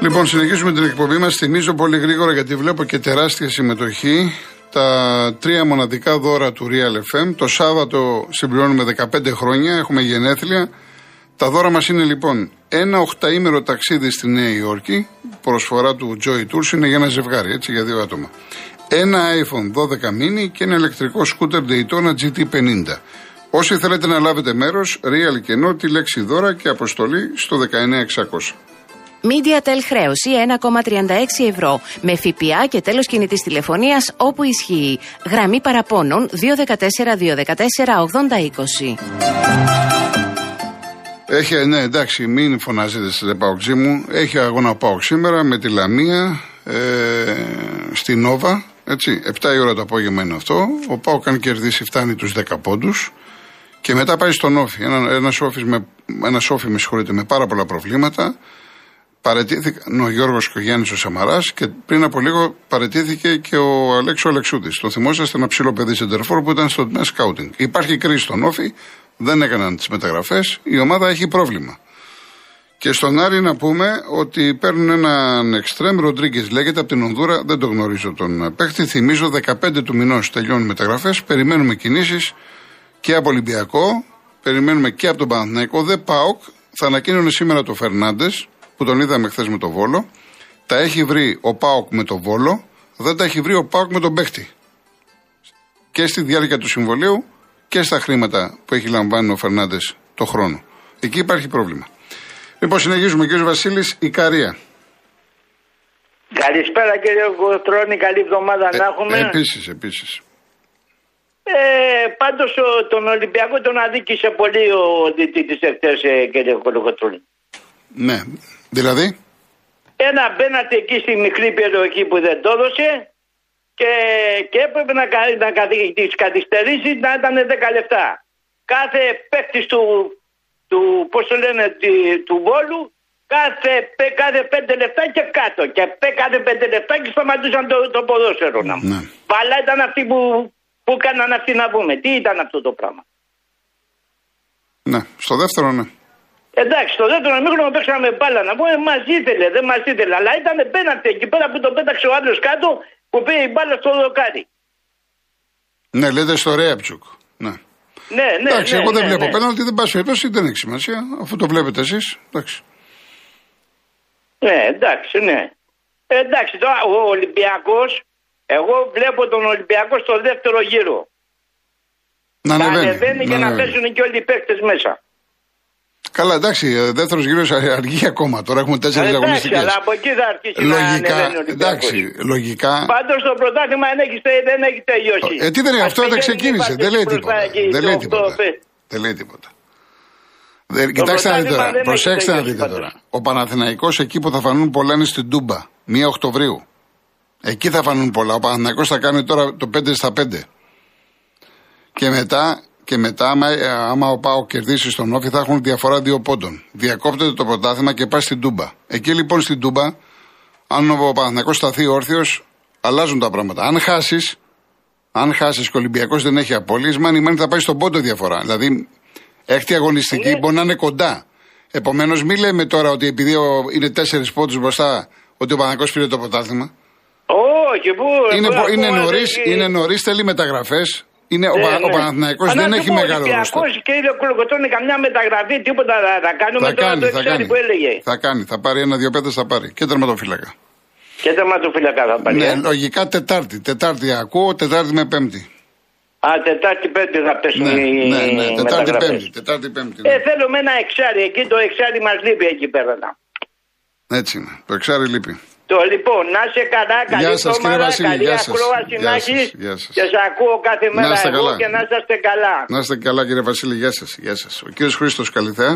Λοιπόν, συνεχίζουμε την εκπομπή μας. Θυμίζω πολύ γρήγορα γιατί βλέπω και τεράστια συμμετοχή. Τα τρία μοναδικά δώρα του Real FM. Το Σάββατο συμπληρώνουμε 15 χρόνια, έχουμε γενέθλια. Τα δώρα μας είναι λοιπόν ένα οχταήμερο ταξίδι στη Νέα Υόρκη. Προσφορά του Joy Tours είναι για ένα ζευγάρι, έτσι, για δύο άτομα. Ένα iPhone 12 mini και ένα ηλεκτρικό σκούτερ Daytona GT50. Όσοι θέλετε να λάβετε μέρος, Real και ενώ τη λέξη δώρα και αποστολή στο 19600. MediaTel χρέωση 1,36 ευρώ με ΦΠΑ και τέλος κινητής τηλεφωνίας όπου ισχύει. Γραμμή παραπώνων 214-214-8020. Έχει, ναι, εντάξει, μην φωνάζετε σε παοξή μου. Έχει αγώνα πάω σήμερα με τη Λαμία ε, στη Νόβα. Έτσι, 7 η ώρα το απόγευμα είναι αυτό. Ο Πάοκ αν κερδίσει φτάνει τους 10 πόντους. Και μετά πάει στον Όφη. Ένα, ένας, σόφι με, ένας σόφι με συγχωρείτε με πάρα πολλά προβλήματα παρετήθηκαν ο Γιώργος και ο Γιάννη ο Σαμαράς και πριν από λίγο παρετήθηκε και ο Αλέξο Αλεξούδη. Το θυμόσαστε ένα ψηλό παιδί σεντερφόρ που ήταν στο τμήμα σκάουτινγκ. Υπάρχει κρίση στον Όφη, δεν έκαναν τις μεταγραφές, η ομάδα έχει πρόβλημα. Και στον Άρη να πούμε ότι παίρνουν έναν εξτρέμ, Ροντρίγκες λέγεται από την Ονδούρα, δεν το γνωρίζω τον παίχτη. Θυμίζω 15 του μηνός τελειώνουν μεταγραφές, περιμένουμε κινήσεις και από Ολυμπιακό, περιμένουμε και από τον Παναθηναϊκό. Δεν ΠΑΟΚ, θα ανακοίνωνε σήμερα το Φερνάντες, που τον είδαμε χθες με το Βόλο. Τα έχει βρει ο Πάοκ με το Βόλο, δεν τα έχει βρει ο Πάοκ με τον παίχτη. Και στη διάρκεια του συμβολίου και στα χρήματα που έχει λαμβάνει ο Φερνάντες το χρόνο. Εκεί υπάρχει πρόβλημα. Λοιπόν, συνεχίζουμε. Κύριος Βασίλης, Ικαρία. Καλησπέρα κύριε Κοτρώνη, καλή εβδομάδα να έχουμε. Επίσης, επίσης. Ε, Πάντως τον Ολυμπιακό τον αδίκησε πολύ ο διτήτη εχθές, ε, κύριε Κολοκοτρώνη. Ναι, Δηλαδή; Ένα μπαίνατε εκεί στη μικρή περιοχή που δεν το έδωσε και, και έπρεπε να, να, να τις καθυστερήσεις να ήταν 10 λεπτά. Κάθε παίκτης του, του, πώς το λένε, του Βόλου κάθε, κάθε 5 λεπτά και κάτω. Και κάθε 5 λεπτά και σταματούσαν το, το ποδόσφαιρο να Ναι. Παλά ήταν αυτοί που, που έκαναν αυτοί να πούμε. Τι ήταν αυτό το πράγμα; Ναι, στο δεύτερο ναι. Εντάξει, το δεύτερο μήχρονο παίξαμε μπάλα να πούμε, μας ήθελε, δεν μας ήθελε. Αλλά ήταν πέναντι εκεί πέρα που τον πέταξε ο άλλος κάτω που πήγε η μπάλα στο δοκάρι. Ναι, λέτε στο Ρέαπτσουκ. Ναι. Ναι, ναι. Εντάξει, ναι, εγώ δεν ναι, βλέπω ναι. πέναλτι, δεν πάση περιπτώσει, δεν έχει σημασία. Αφού το βλέπετε εσείς. Εντάξει. Ναι, εντάξει, ναι. Ε, εντάξει, τώρα ο Ολυμπιακός, εγώ βλέπω τον Ολυμπιακό στο δεύτερο γύρο. Να Να ανεβαίνει. ανεβαίνει να και να ανεβαίνει. παίζουν και όλοι οι παίκτες μέσα. Καλά, εντάξει, δεύτερος γύρος αργεί ακόμα. Τώρα έχουμε τέσσερις Ε, εντάξει, αγωνιστικές. αλλά από εκεί θα αρχίσει να Λογικά, ανεβαίνει ο Ολυμπιακός. εντάξει, λογικά. Πάντως το πρωτάθλημα δεν έχει, δεν έχει τελειώσει. Ε, τι δεν είναι, Ας αυτό δεν πηγαίνει ξεκίνησε. και Δεν λέει μπροστά τίποτα. εκεί, Δεν το λέει οκτώ, τίποτα. πε. Δεν λέει τίποτα. Δεν- Κοιτάξτε να δείτε πρωτάθλημα τώρα. δεν έχει Προσέξτε να τελειώσει δείτε πάντως. τώρα. Ο Παναθηναϊκός εκεί που θα φανούν πολλά είναι στην Τούμπα. 1 Οκτωβρίου. Εκεί θα φανούν πολλά. Ο Παναθηναϊκός θα κάνει τώρα το 5 στα 5. Και μετά, και μετά άμα, ε, άμα ο Πάο κερδίσει στον Όφη, θα έχουν διαφορά δύο πόντων. Διακόπτεται το πρωτάθλημα και πάει στην Τούμπα. Εκεί λοιπόν στην Τούμπα, αν ο Παναθηναϊκός σταθεί όρθιος, αλλάζουν τα πράγματα. Αν χάσεις, αν χάσεις και ο Ολυμπιακός δεν έχει απόλυση, μάνι μάνι θα πάει στον πόντο διαφορά. Δηλαδή, έκτη αγωνιστική Ναι. μπορεί να είναι κοντά. Επομένως, μην λέμε τώρα ότι επειδή ο- είναι τέσσερις πόντους μπροστά, ότι ο Παναθηναϊκός πήρε το πρωτάθλημα. Όχι, πού. Είναι, πού- πο- είναι ακόμα νωρίς, δεν- είναι νωρίς, θέλει μεταγραφές. Είναι, ο, Ναι, Πα- ο ναι. Παναθηναϊκός Αλλά δεν να έχει σου πω, μεγάλο ρόστο. Ολυμπιακός και είδε Κολοκοτρώνη καμιά μεταγραφή, τίποτα θα, θα κάνουμε Θα τώρα κάνει, το θα εξάρι κάνει. που έλεγε. Θα κάνει, θα πάρει ένα-δύο πέντε, θα πάρει. Και τερματοφύλακα. Και τερματοφυλακά θα πάρει. Ναι, ε. λογικά Τετάρτη. Τετάρτη ακούω, Τετάρτη με Πέμπτη. Α, Τετάρτη Πέμπτη θα πέσουν Ναι, οι ναι, ναι. Τετάρτη μεταγραφές. Πέμπτη. Τετάρτη Πέμπτη. Ε, ναι. θέλουμε ένα εξάρι, εκεί το εξάρι μας λείπει εκεί πέρα. να. Έτσι είναι. Το εξάρι λείπει. Το λοιπόν, να είσαι καλά, καλή Γεια σας, κύριε εβδομάδα, Βασίλη, καλή γεια σας. ακρόαση Γεια να σας, έχεις γεια σας. και σε ακούω κάθε Να μέρα είστε εγώ καλά. και να είσαστε καλά. Να είστε καλά, κύριε Βασίλη. Γεια σας. Γεια σας. Ο κύριος Χρήστος Καλυθέα.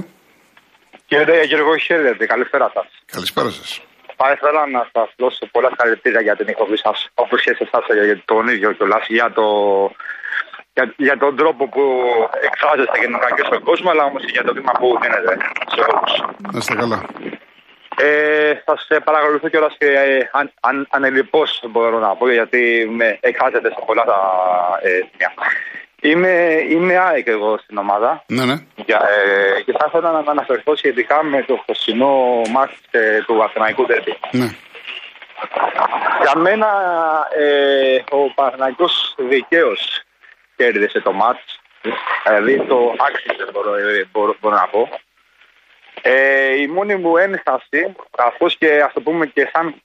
Κύριε Γιώργο, χαίρετε. Καλησπέρα σας. Καλησπέρα σας. Θα ήθελα να σας δώσω πολλά συγχαρητήρια για την εκπομπή σας, όπως και σε εσάς για τον ίδιο κιόλας, για, το, για, για τον τρόπο που εκφράζεστε γενικά και στον κόσμο, αλλά όμως και για το βήμα που δίνετε σε όλους. Να είστε καλά. Ε, θα σε παρακολουθώ κιόλας και ε, αν, αν, ανελειπώς μπορώ να πω, γιατί με εκφράζετε σε πολλά τα ε, σημεία. Είμαι, είμαι ΑΕΚ εγώ στην ομάδα. Ναι, ναι. Για, ε, και θα ήθελα να αναφερθώ σχετικά με το χθεσινό μάτι ε, του Αθηναϊκού Τέρπι. ναι. Για μένα ε, ο Παναθηναϊκός δικαίως κέρδισε το μάτς. Δηλαδή το άξιζε μπορώ, ε, μπορώ, μπορώ να πω. Ε, η μόνη μου ένσταση, καθώς και ας το πούμε και σαν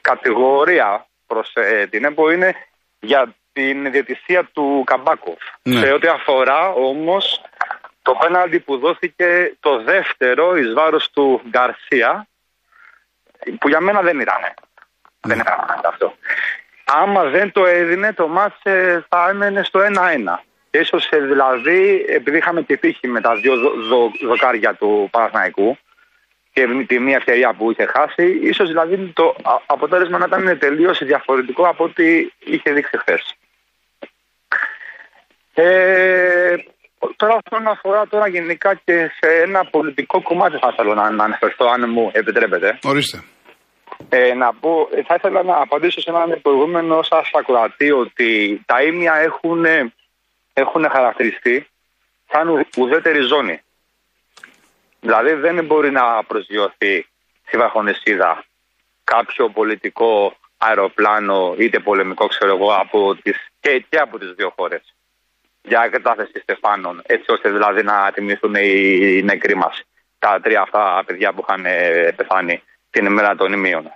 κατηγορία προς ε, την ΕΠΟ είναι για την διαιτησία του Καμπάκοφ. Ναι. Σε ό,τι αφορά όμως το πέναλτι που δόθηκε το δεύτερο εις βάρος του Γκαρσία που για μένα δεν ήταν. Δεν ήταν αυτό. Άμα δεν το έδινε το μάτς ε, θα έμενε στο 1-1. Και ίσως ε, δηλαδή επειδή είχαμε και τύχη με τα δύο δο- δο- δοκάρια του Παναθηναϊκού και με τη μία ευκαιρία που είχε χάσει, ίσως δηλαδή το α- αποτέλεσμα να ήταν τελείως διαφορετικό από ό,τι είχε δείξει χθες. Ε, τώρα όσον αφορά τώρα γενικά και σε ένα πολιτικό κομμάτι θα ήθελα να, να αναφερθώ αν μου επιτρέπετε. Ορίστε. Ε, να πω, ε, θα ήθελα να απαντήσω σε έναν προηγούμενο σας ακροατή ότι τα ίμια έχουν, έχουν χαρακτηριστεί σαν ου- ουδέτερη ζώνη. Δηλαδή δεν μπορεί να προσγειωθεί στη Βαχονεσίδα κάποιο πολιτικό αεροπλάνο είτε πολεμικό ξέρω εγώ από τις, και, και από τις δύο χώρες για κατάθεση στεφάνων έτσι ώστε δηλαδή να τιμηθούν οι, οι νεκροί μας τα τρία αυτά παιδιά που είχαν ε, πεθάνει την ημέρα των ημείων.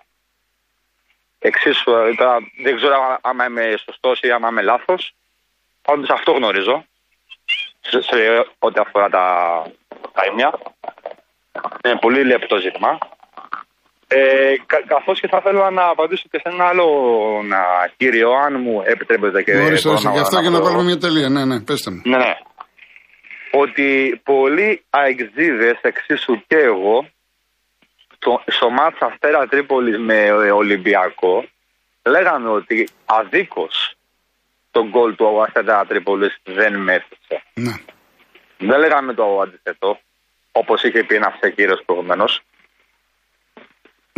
Εξίσου, ε, τώρα, δεν ξέρω άμα- άμα είμαι σωστός ή άμα είμαι λάθος. Πάντως αυτό γνωρίζω σε, σε ό,τι αφορά τα, τα ίμια. Είναι πολύ λεπτό ζήτημα. Ε, κα, καθώς και θα ήθελα να απαντήσω και σε ένα άλλο να, κύριο, αν μου επιτρέπετε και Ορίστε, μπορώ ορίστε. Γι' αυτό για να το- βάλουμε μια τελεία. Ναι, ναι, πέστε μου. ναι, ναι. Ότι πολλοί αεξίδες, εξίσου και εγώ, το, στο μάτς Αστέρα Τρίπολης με ε, Ολυμπιακό, λέγαμε ότι αδίκως το γκολ του Αστέρα Τρίπολης δεν μέθησε. Ναι. Δεν λέγαμε το αντιθέτο, όπως είχε πει ένας κύριος προηγουμένως.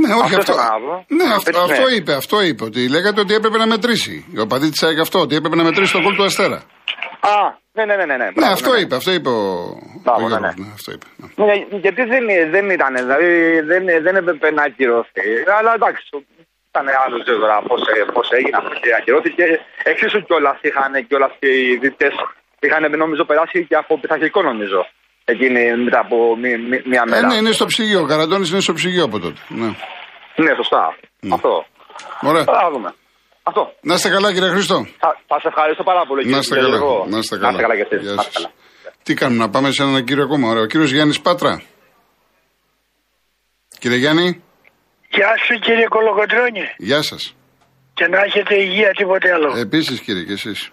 Ναι, όχι Αυτό αυτό. ήθελα να πω. Ναι, αυτό, Έτσι, ναι. αυτό είπε, αυτό είπε. Ότι λέγατε ότι έπρεπε να μετρήσει. Ο παδί τη ΑΕΚ αυτό, ότι έπρεπε να μετρήσει το κόλ του Αστέρα. Α, ναι, ναι, ναι, ναι. Ναι, Ναι, μπράβο, αυτό ναι, ναι. είπε, αυτό είπε ο, Μπράβο, ο ναι, Γιώργος, ναι. ναι, αυτό είπε. ναι. Ναι, γιατί δεν, δεν ήταν, δηλαδή δεν, δεν έπρεπε να ακυρωθεί. Αλλά εντάξει, ήταν άλλος τώρα πώς έγινε αυτό και ακυρώθηκε. Εξίσου κιόλας είχαν κιόλας και οι δίτε είχαν νομίζω περάσει και από πειθαρχικό νομίζω. Εκείνη μετά από μη- μη- μία Ε, μέρα. ναι, είναι στο ψυγείο. Ο Καραντώνης είναι στο ψυγείο από τότε. Ναι. Ναι, σωστά. Αυτό. Ωραία. Θα δούμε. Αυτό. Να είστε καλά, κύριε Χρήστο. Θα, θα σε ευχαριστώ πάρα πολύ. Να κύριε είστε καλά. Γιώργο. Να είστε Να είστε καλά καλά. και εσείς. Γεια Να είστε σας. καλά. Τι κάνουμε, να πάμε σε έναν κύριο ακόμα. Ωραία. Ο κύριος Γιάννης Πάτρα. Κύριε Γιάννη, Γεια σου κύριε Κολοκοντρώνη γεια σας. και να έχετε υγεία τίποτε άλλο. Επίσης, κύριε, και εσείς.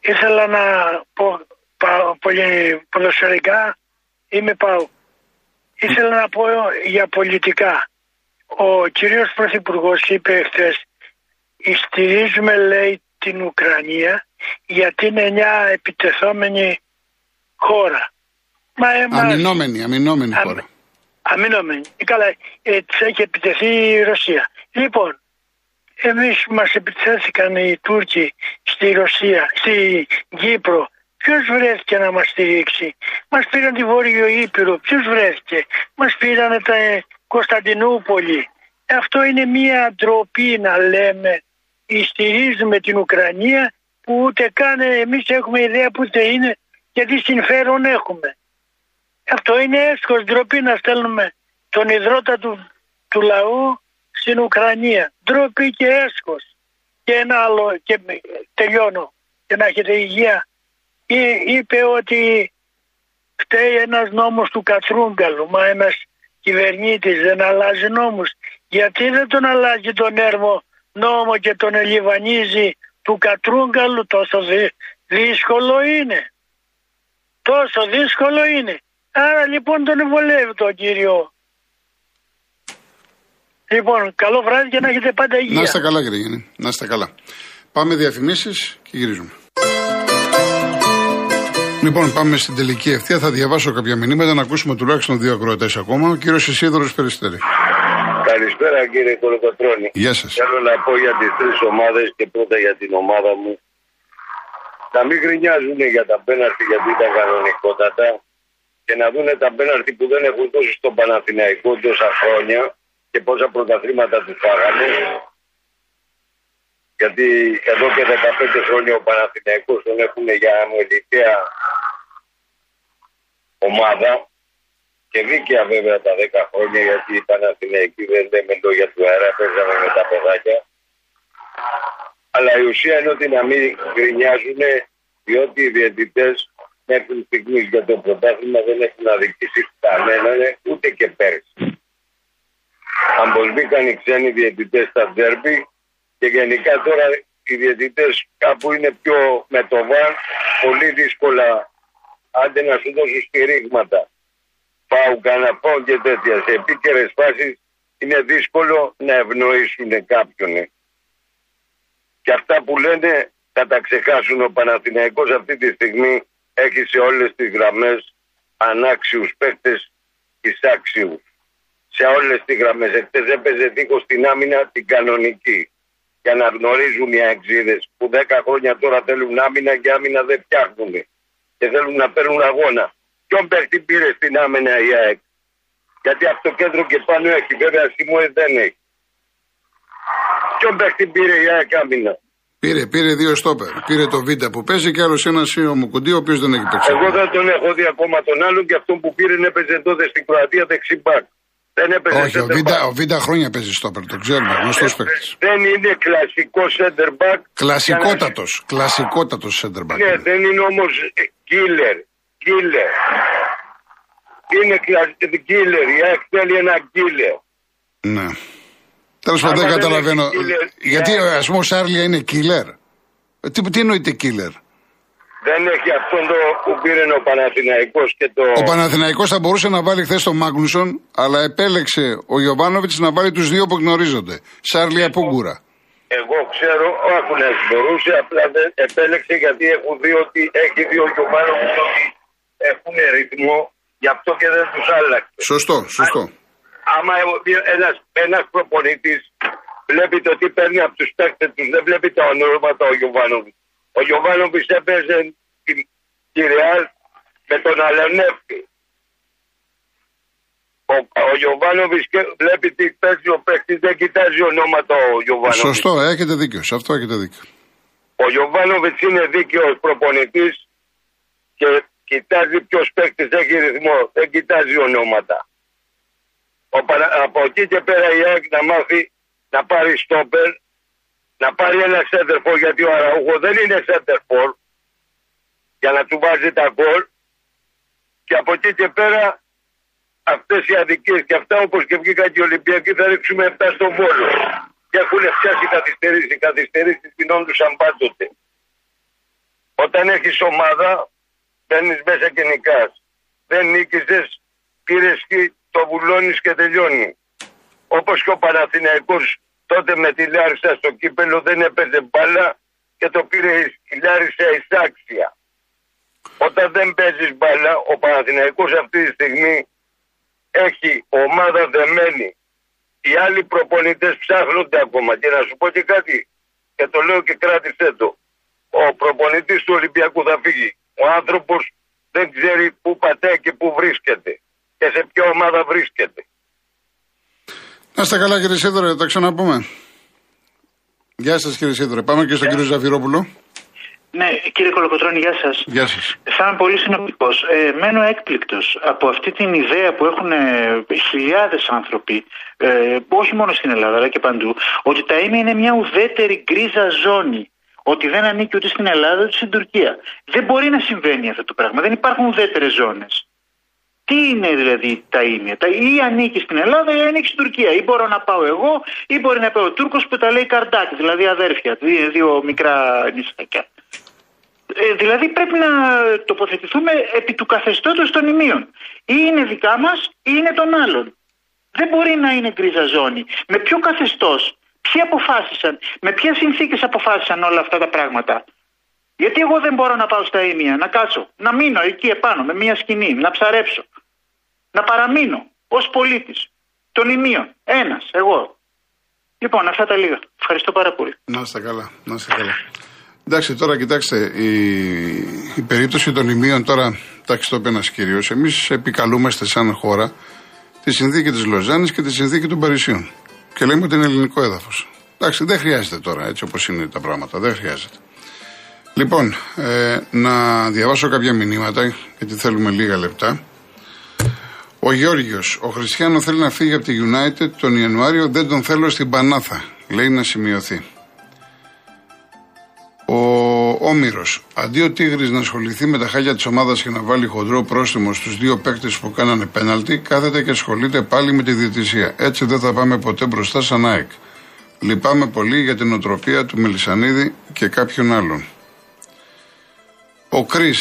Ήθελα να πω πα- πολύ ποδοσφαιρικά, είμαι πάω. Ήθελα να πω για πολιτικά. Ο κύριος Πρωθυπουργός είπε χθες στηρίζουμε λέει την Ουκρανία γιατί είναι μια επιτεθόμενη χώρα. Μα εμάς, Αμυνόμενη, αμυνόμενη Αμ- χώρα. Αμυνόμενη. Ε, Καλά, ε, της έχει επιτεθεί η Ρωσία. Λοιπόν, εμείς μας επιτέθηκαν οι Τούρκοι στη Ρωσία, στη Κύπρο. Ποιος βρέθηκε να μας στηρίξει; Μας πήραν τη Βόρειο Ήπειρο. Ποιος βρέθηκε; Μας πήραν τα ε, Κωνσταντινούπολη. Αυτό είναι μια ντροπή να λέμε. Στηρίζουμε την Ουκρανία που ούτε καν εμείς έχουμε ιδέα που τε είναι και τι συμφέρον έχουμε. Αυτό είναι έσχος ντροπή να στέλνουμε τον ιδρώτα του, του λαού στην Ουκρανία. Ντροπή και έσχος. Και ένα άλλο και τελειώνω και να έχετε υγεία. Εί- είπε ότι φταίει ένας νόμος του Κατρούγκαλου. Μα ένας κυβερνήτης δεν αλλάζει νόμους. Γιατί δεν τον αλλάζει τον έρμο νόμο και τον ελιβανίζει του Κατρούγκαλου τόσο δυ- δύσκολο είναι. Τόσο δύσκολο είναι. Άρα λοιπόν τον βολεύει τον κύριο. Λοιπόν, καλό βράδυ και να έχετε πάντα υγεία. Να είστε καλά, κύριε Γιάννη. Να είστε καλά. Πάμε διαφημίσεις και γυρίζουμε. Λοιπόν, πάμε στην τελική ευθεία. Θα διαβάσω κάποια μηνύματα να ακούσουμε τουλάχιστον δύο ακροατές ακόμα. Ο κύριος Ισίδωρος Περιστέρη. Καλησπέρα κύριε Κολοκοτρώνη. Γεια σας. Θέλω να πω για τις τρεις ομάδες και πρώτα για την ομάδα μου. να μην γκρινιάζουν για τα πέναρτη γιατί ήταν κανονικότατα και να δουν τα πέναρτη που δεν έχουν δώσει στον Παναθηναϊκό τόσα χρόνια και πόσα πρωταθλήματα τους φάγανε. Γιατί εδώ και 15 χρόνια ο Παναθηναϊκός τον έχουν για αμεληταία ομάδα και δίκαια βέβαια τα 10 χρόνια γιατί οι Παναθηναϊκοί δεν λέμε λόγια του αέρα, παίζαμε με τα παιδάκια. Αλλά η ουσία είναι ότι να μην γκρινιάζουν διότι οι διαιτητές μέχρι στιγμή για το πρωτάθλημα δεν έχουν αδικήσει κανέναν ούτε και πέρσι. Αμπολβήκαν οι ξένοι διαιτητές στα ντέρμπι και γενικά τώρα οι διαιτητές κάπου είναι πιο με το βαν πολύ δύσκολα άντε να σου δώσουν στηρίγματα. Πάου καναπών και τέτοια. Σε επίκαιρες φάσεις είναι δύσκολο να ευνοήσουν κάποιον. Και αυτά που λένε θα τα ξεχάσουν ο Παναθηναϊκός αυτή τη στιγμή έχει σε όλες τις γραμμές ανάξιους παίκτες εισάξιους. Σε όλες τις γραμμές. Εχθές έπαιζε δίκος στην άμυνα την κανονική. Για να γνωρίζουν οι αξίδες που 10 χρόνια τώρα θέλουν άμυνα και άμυνα δεν φτιάχνουν. Και θέλουν να παίρνουν αγώνα. Ποιον παίχτη πήρε στην άμυνα η ΑΕΚ; Γιατί από το κέντρο και πάνω έχει. Βέβαια Σιμώε δεν έχει. Ποιον παίχτη πήρε η ΑΕΚ άμυνα; Πήρε, πήρε δύο στόπερ. Πήρε το Β που παίζει και άλλος ένας ο Μουκουντή, ο οποίος δεν έχει παίξει. Εγώ δεν τον έχω δει ακόμα τον άλλον και αυτόν που πήρε έπαιζε τότε στην Κροατία δεξιμπάκ. Δεν έπαιζε Όχι, ο Β, ο Β χρόνια παίζει στόπερ, το ξέρουμε, γνωστός παίκτης. Δεν είναι κλασικό center back. Κλασικότατος, κλασικότατος center back. Ναι, δεν είναι όμως killer. Killer. Είναι killer. Η ΑΕΚ θέλει ένα killer. Ναι. Τέλος πάντων δεν δεν καταλαβαίνω. είναι killer, Γιατί ναι. ας πούμε ο Σάρλια είναι killer; Ε, Τι, τι εννοείται killer; Δεν έχει αυτόν το που πήρε ο Παναθηναϊκός και το... Ο Παναθηναϊκός θα μπορούσε να βάλει χθες τον Μάγνουσον, αλλά επέλεξε ο Ιωβάνοβιτ να βάλει τους δύο που γνωρίζονται. Σάρλια Πούγκουρα. Εγώ ξέρω, όχι να μπορούσε, απλά δεν επέλεξε γιατί έχουν δει ότι έχει δει ο Γιωμάνοβιτς ότι έχουν ρυθμό, γι' αυτό και δεν τους άλλαξε. Σωστό, σωστό. Άμα ένας, ένας προπονητής βλέπει το τι παίρνει από τους παίκτες τους, δεν βλέπει τα ονόματα ο Γιωβάνοβιτς. Ο Γιωβάνοβιτς έπαιζε την τη Ρεάλ με τον Αλενέφτη. Ο, ο Γιωβάνοβιτς και βλέπει τι παίζει ο παίκτης, δεν κοιτάζει ονόματα ο Γιωβάνοβιτς. Σωστό, έχετε δίκιο. Σε αυτό έχετε δίκιο. Ο Γιωβάνοβιτς είναι δίκαιος προπονητής και κοιτάζει ποιος παίκτης έχει ρυθμό, δεν κοιτάζει ονόματα. Ο, Παρα- από εκεί και πέρα η ΑΕΚ να μάθει να πάρει στόπερ, να πάρει ένα σέντερφορ γιατί ο Αραούχο δεν είναι σέντερφορ για να του βάζει τα γκολ και από εκεί και πέρα αυτές οι αδικίες και αυτά όπως και βγήκαν και οι Ολυμπιακοί θα ρίξουμε 7 στον Βόλο και έχουν φτιάσει καθυστερήσει, οι καθυστερήσεις γινόντουσαν πάντοτε. Όταν έχεις ομάδα μπαίνεις μέσα και νικάς. Δεν νίκησες, πήρες και το βουλώνεις και τελειώνει. Όπως και ο Παναθηναϊκός τότε με τη Λάρισα στο κύπελο δεν έπαιζε μπάλα και το πήρε η Λάρισα εισάξια. Όταν δεν παίζεις μπάλα, ο Παναθηναϊκός αυτή τη στιγμή έχει ομάδα δεμένη. Οι άλλοι προπονητές ψάχνονται ακόμα. Και να σου πω και κάτι, και το λέω και κράτησέ το. Ο προπονητής του Ολυμπιακού θα φύγει. Ο άνθρωπος δεν ξέρει πού πατάει και πού βρίσκεται. Και σε ποια ομάδα βρίσκεται. Να είστε καλά κύριε Σίδωρε, θα τα ξαναπούμε. Γεια σας κύριε Σίδωρε. Πάμε και στον κύριο Ζαφυρόπουλο. Ναι, κύριε Κολοκοτρώνη, γεια σας. Γεια σας. Θα είμαι πολύ συνοπτικός. Ε, μένω έκπληκτος από αυτή την ιδέα που έχουν ε, χιλιάδες άνθρωποι, ε, όχι μόνο στην Ελλάδα αλλά και παντού, ότι τα ίμια είναι μια ουδέτερη γκρίζα ζώνη. Ότι δεν ανήκει ούτε στην Ελλάδα ούτε στην Τουρκία. Δεν μπορεί να συμβαίνει αυτό το πράγμα. Δεν υπάρχουν ουδέτερες ζώνες. Τι είναι δηλαδή τα ίμια. Τα ή ανήκει στην Ελλάδα ή ανήκει στην Τουρκία. Ή μπορώ να πάω εγώ ή μπορεί να πάει ο Τούρκος που τα λέει καρντάκι, δηλαδή αδέρφια. Δύο, δύο μικρά νησάκια. Ε, δηλαδή πρέπει να τοποθετηθούμε επί του καθεστώτος των ημείων. Ή είναι δικά μας ή είναι των άλλων. Δεν μπορεί να είναι γκρίζα ζώνη. Με ποιο καθεστώς, ποιοι αποφάσισαν, με ποιες συνθήκες αποφάσισαν όλα αυτά τα πράγματα; Γιατί εγώ δεν μπορώ να πάω στα ίμια, να κάτσω, να μείνω εκεί επάνω με μια σκηνή, να ψαρέψω. Να παραμείνω ως πολίτης των ημείων. Ένας, εγώ. Λοιπόν, αυτά τα λίγα. Ευχαριστώ πάρα πολύ. Να είστε καλά. Να είστε καλά. Εντάξει, τώρα κοιτάξτε, η, η περίπτωση των ημείων τώρα, εντάξει, το είπε ένας κύριος. Εμείς επικαλούμαστε σαν χώρα τη συνθήκη της Λοζάνης και τη συνθήκη των Παρισιών. Και λέμε ότι είναι ελληνικό έδαφος. Εντάξει, δεν χρειάζεται τώρα έτσι όπως είναι τα πράγματα. Δεν χρειάζεται. Λοιπόν, ε, να διαβάσω κάποια μηνύματα, γιατί θέλουμε λίγα λεπτά. Ο Γιώργιος, ο Χριστιανό θέλει να φύγει από τη United τον Ιανουάριο, δεν τον θέλω στην Πανάθα. Λέει να σημειωθεί. Ο Όμηρος, αντί ο Τίγρης να ασχοληθεί με τα χάλια της ομάδας και να βάλει χοντρό πρόστιμο στους δύο παίκτες που κάνανε πέναλτι, κάθεται και ασχολείται πάλι με τη διαιτησία. Έτσι δεν θα πάμε ποτέ μπροστά σαν ΑΕΚ. Λυπάμαι πολύ για την οτροπία του Μελισανίδη και κάποιων άλλων. Ο Κρι,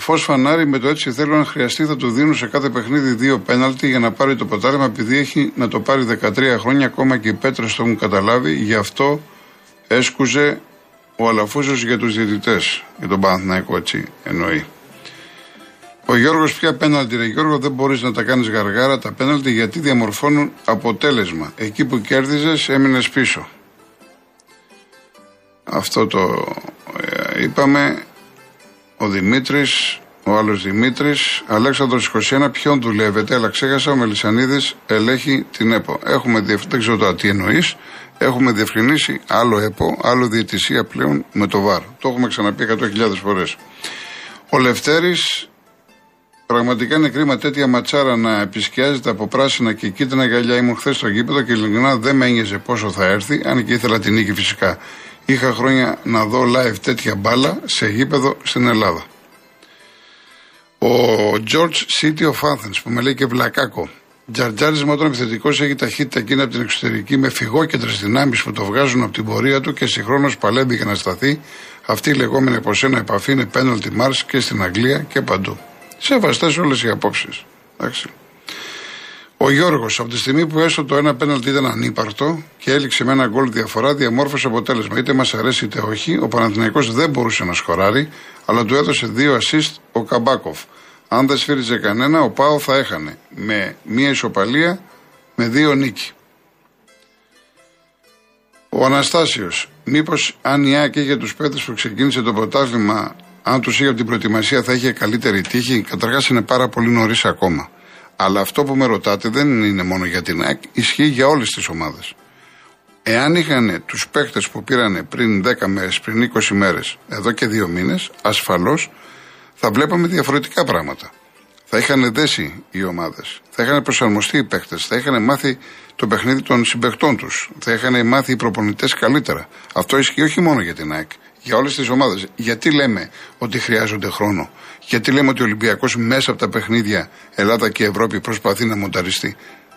φως φανάρι με το έτσι θέλω αν χρειαστεί θα του δίνουν σε κάθε παιχνίδι δύο πέναλτι για να πάρει το ποτάρεμα επειδή έχει να το πάρει 13 χρόνια ακόμα και οι πέτρε το έχουν καταλάβει. Γι' αυτό έσκουζε ο Αλαφούζος για τους διαιτητές. Για τον Παναθηναϊκό έτσι εννοεί. Ο Γιώργος πια πέναλτι, ρε Γιώργο, δεν μπορείς να τα κάνεις γαργάρα τα πέναλτι γιατί διαμορφώνουν αποτέλεσμα. Εκεί που κέρδιζες έμεινες πίσω. Αυτό το ε, είπαμε. Ο Δημήτρης, ο άλλος Δημήτρης, Αλέξανδρος 21, ποιον δουλεύετε, αλλά ξέχασα, ο Μελισανίδης ελέγχει την ΕΠΟ. Έχουμε δεν ξέρω τώρα τι εννοείς. Έχουμε διευκρινίσει άλλο ΕΠΟ, άλλο διαιτησία πλέον με το ΒΑΡ. Το έχουμε ξαναπεί 100.000 φορές. Ο Λευτέρης, πραγματικά είναι κρίμα τέτοια ματσάρα να επισκιάζεται από πράσινα και κίτρινα γυαλιά. Ήμουν χθες στο γήπεδο και ειλικρινά δεν με ένοιαζε πόσο θα έρθει, αν και ήθελα την νίκη φυσικά. Είχα χρόνια να δω live τέτοια μπάλα σε γήπεδο στην Ελλάδα. Ο George City of Athens που με λέει και βλακάκο. Τζαρτζάρισμα όταν επιθετικός έχει ταχύτητα εκείνη από την εξωτερική με φυγόκεντρε δυνάμει που το βγάζουν από την πορεία του και συγχρόνως παλεύει για να σταθεί. Αυτή η λεγόμενη από σένα επαφή είναι penalty marks και στην Αγγλία και παντού. Σεβαστές όλες οι απόψεις. Ο Γιώργος, από τη στιγμή που έστω το ένα πέναλτι ήταν ανύπαρτο και έληξε με ένα γκολ διαφορά, διαμόρφωσε αποτέλεσμα. Είτε μας αρέσει είτε όχι, ο Παναθηναϊκός δεν μπορούσε να σκοράρει, αλλά του έδωσε δύο assist ο Καμπάκοφ. Αν δεν σφύριζε κανένα, ο Πάο θα έχανε με μία ισοπαλία με δύο νίκη. Ο Αναστάσιος, μήπως αν η ΑΕΚ είχε τους παίκτες που ξεκίνησε το πρωτάθλημα, αν τους είχε από την προετοιμασία θα είχε καλύτερη τύχη; Καταρχάς είναι πάρα πολύ νωρίς ακόμα. Αλλά αυτό που με ρωτάτε δεν είναι μόνο για την ΑΕΚ, ισχύει για όλες τις ομάδες. Εάν είχαν τους παίχτε που πήραν πριν 10 μέρες, πριν 20 μέρες, εδώ και δύο μήνες, ασφαλώς θα βλέπαμε διαφορετικά πράγματα. Θα είχαν δέσει οι ομάδες, θα είχαν προσαρμοστεί οι παίχτε, θα είχαν μάθει το παιχνίδι των συμπαιχτών τους, θα είχαν μάθει οι προπονητές καλύτερα. Αυτό ισχύει όχι μόνο για την ΑΕΚ, για όλες τις ομάδες. Γιατί λέμε ότι χρειάζονται χρόνο, Γιατί λέμε ότι ο Ολυμπιακός μέσα από τα παιχνίδια Ελλάδα και Ευρώπη προσπαθεί να μονταριστεί.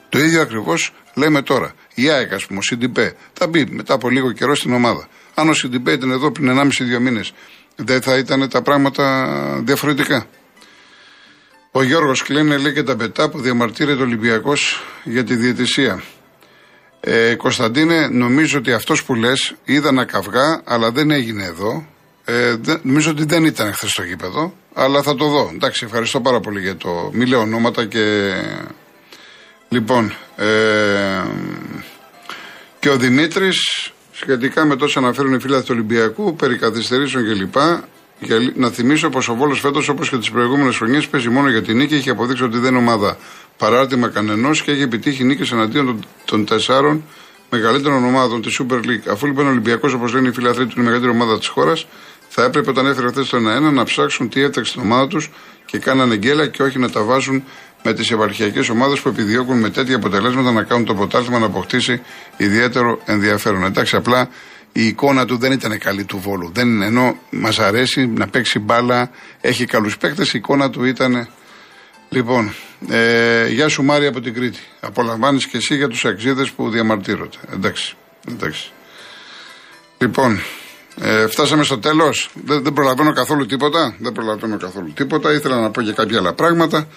Το ίδιο ακριβώς λέμε τώρα. Η ΑΕΚ, ας πούμε, ο Σιντιμπέ, θα μπει μετά από λίγο καιρό στην ομάδα. Αν ο Σιντιμπέ ήταν εδώ πριν 1,5-2 μήνες, δεν θα ήταν τα πράγματα διαφορετικά. Ο Γιώργος Κλίνε λέει και τα πετά που διαμαρτύρεται ο Ολυμπιακός για τη διαιτησία. Ε, Κωνσταντίνε, νομίζω ότι αυτός που λες είδα να καυγά, αλλά δεν έγινε εδώ. Ε, νομίζω ότι δεν ήταν χθες στο γήπεδο, αλλά θα το δω. Εντάξει, ευχαριστώ πάρα πολύ για το. Μη λέω ονόματα και. Λοιπόν, ε, και ο Δημήτρης σχετικά με τόσα αναφέρουν οι φίλοι του Ολυμπιακού, περί καθυστερήσεων κλπ. Για να θυμίσω πως ο Βόλος φέτος, όπως και τις προηγούμενες χρονιές, παίζει μόνο για την νίκη. Έχει αποδείξει ότι δεν είναι ομάδα παράρτημα κανενός και έχει επιτύχει νίκες εναντίον των, των τεσσάρων μεγαλύτερων ομάδων της Super League. Αφού λοιπόν ο Ολυμπιακός, όπως λένε οι φιλαθροί του, είναι η μεγαλύτερη ομάδα της χώρας, θα έπρεπε όταν έφερε χθες το 1-1 να ψάξουν τι έφταξε στην ομάδα τους και κάνανε γκέλα και όχι να τα βάζουν με τις επαρχιακές ομάδες που επιδιώκουν με τέτοια αποτελέσματα να κάνουν το πρωτάθλημα να αποκτήσει ιδιαίτερο ενδιαφέρον. Εντάξει, απλά η εικόνα του δεν ήταν καλή του βόλου. Δεν, ενώ μας αρέσει να παίξει μπάλα, έχει καλούς παίκτες, η εικόνα του ήταν. Λοιπόν, ε, γεια σου Μάρια από την Κρήτη. Απολαμβάνεις και εσύ για τους αξίδες που διαμαρτύρονται. Εντάξει. εντάξει. Λοιπόν, ε, φτάσαμε στο τέλος. Δεν, δεν προλαβαίνω καθόλου τίποτα. Δεν προλαβαίνω καθόλου τίποτα. Ήθελα να πω και κάποια άλλα πράγματα.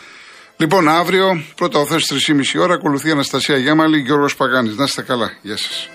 Λοιπόν, αύριο, πρώτα ο Θες 3,5 ώρα, ακολουθεί Αναστασία Γιάμαλη, Γιώργος Παγάνης. Να είστε καλά. Γεια σας.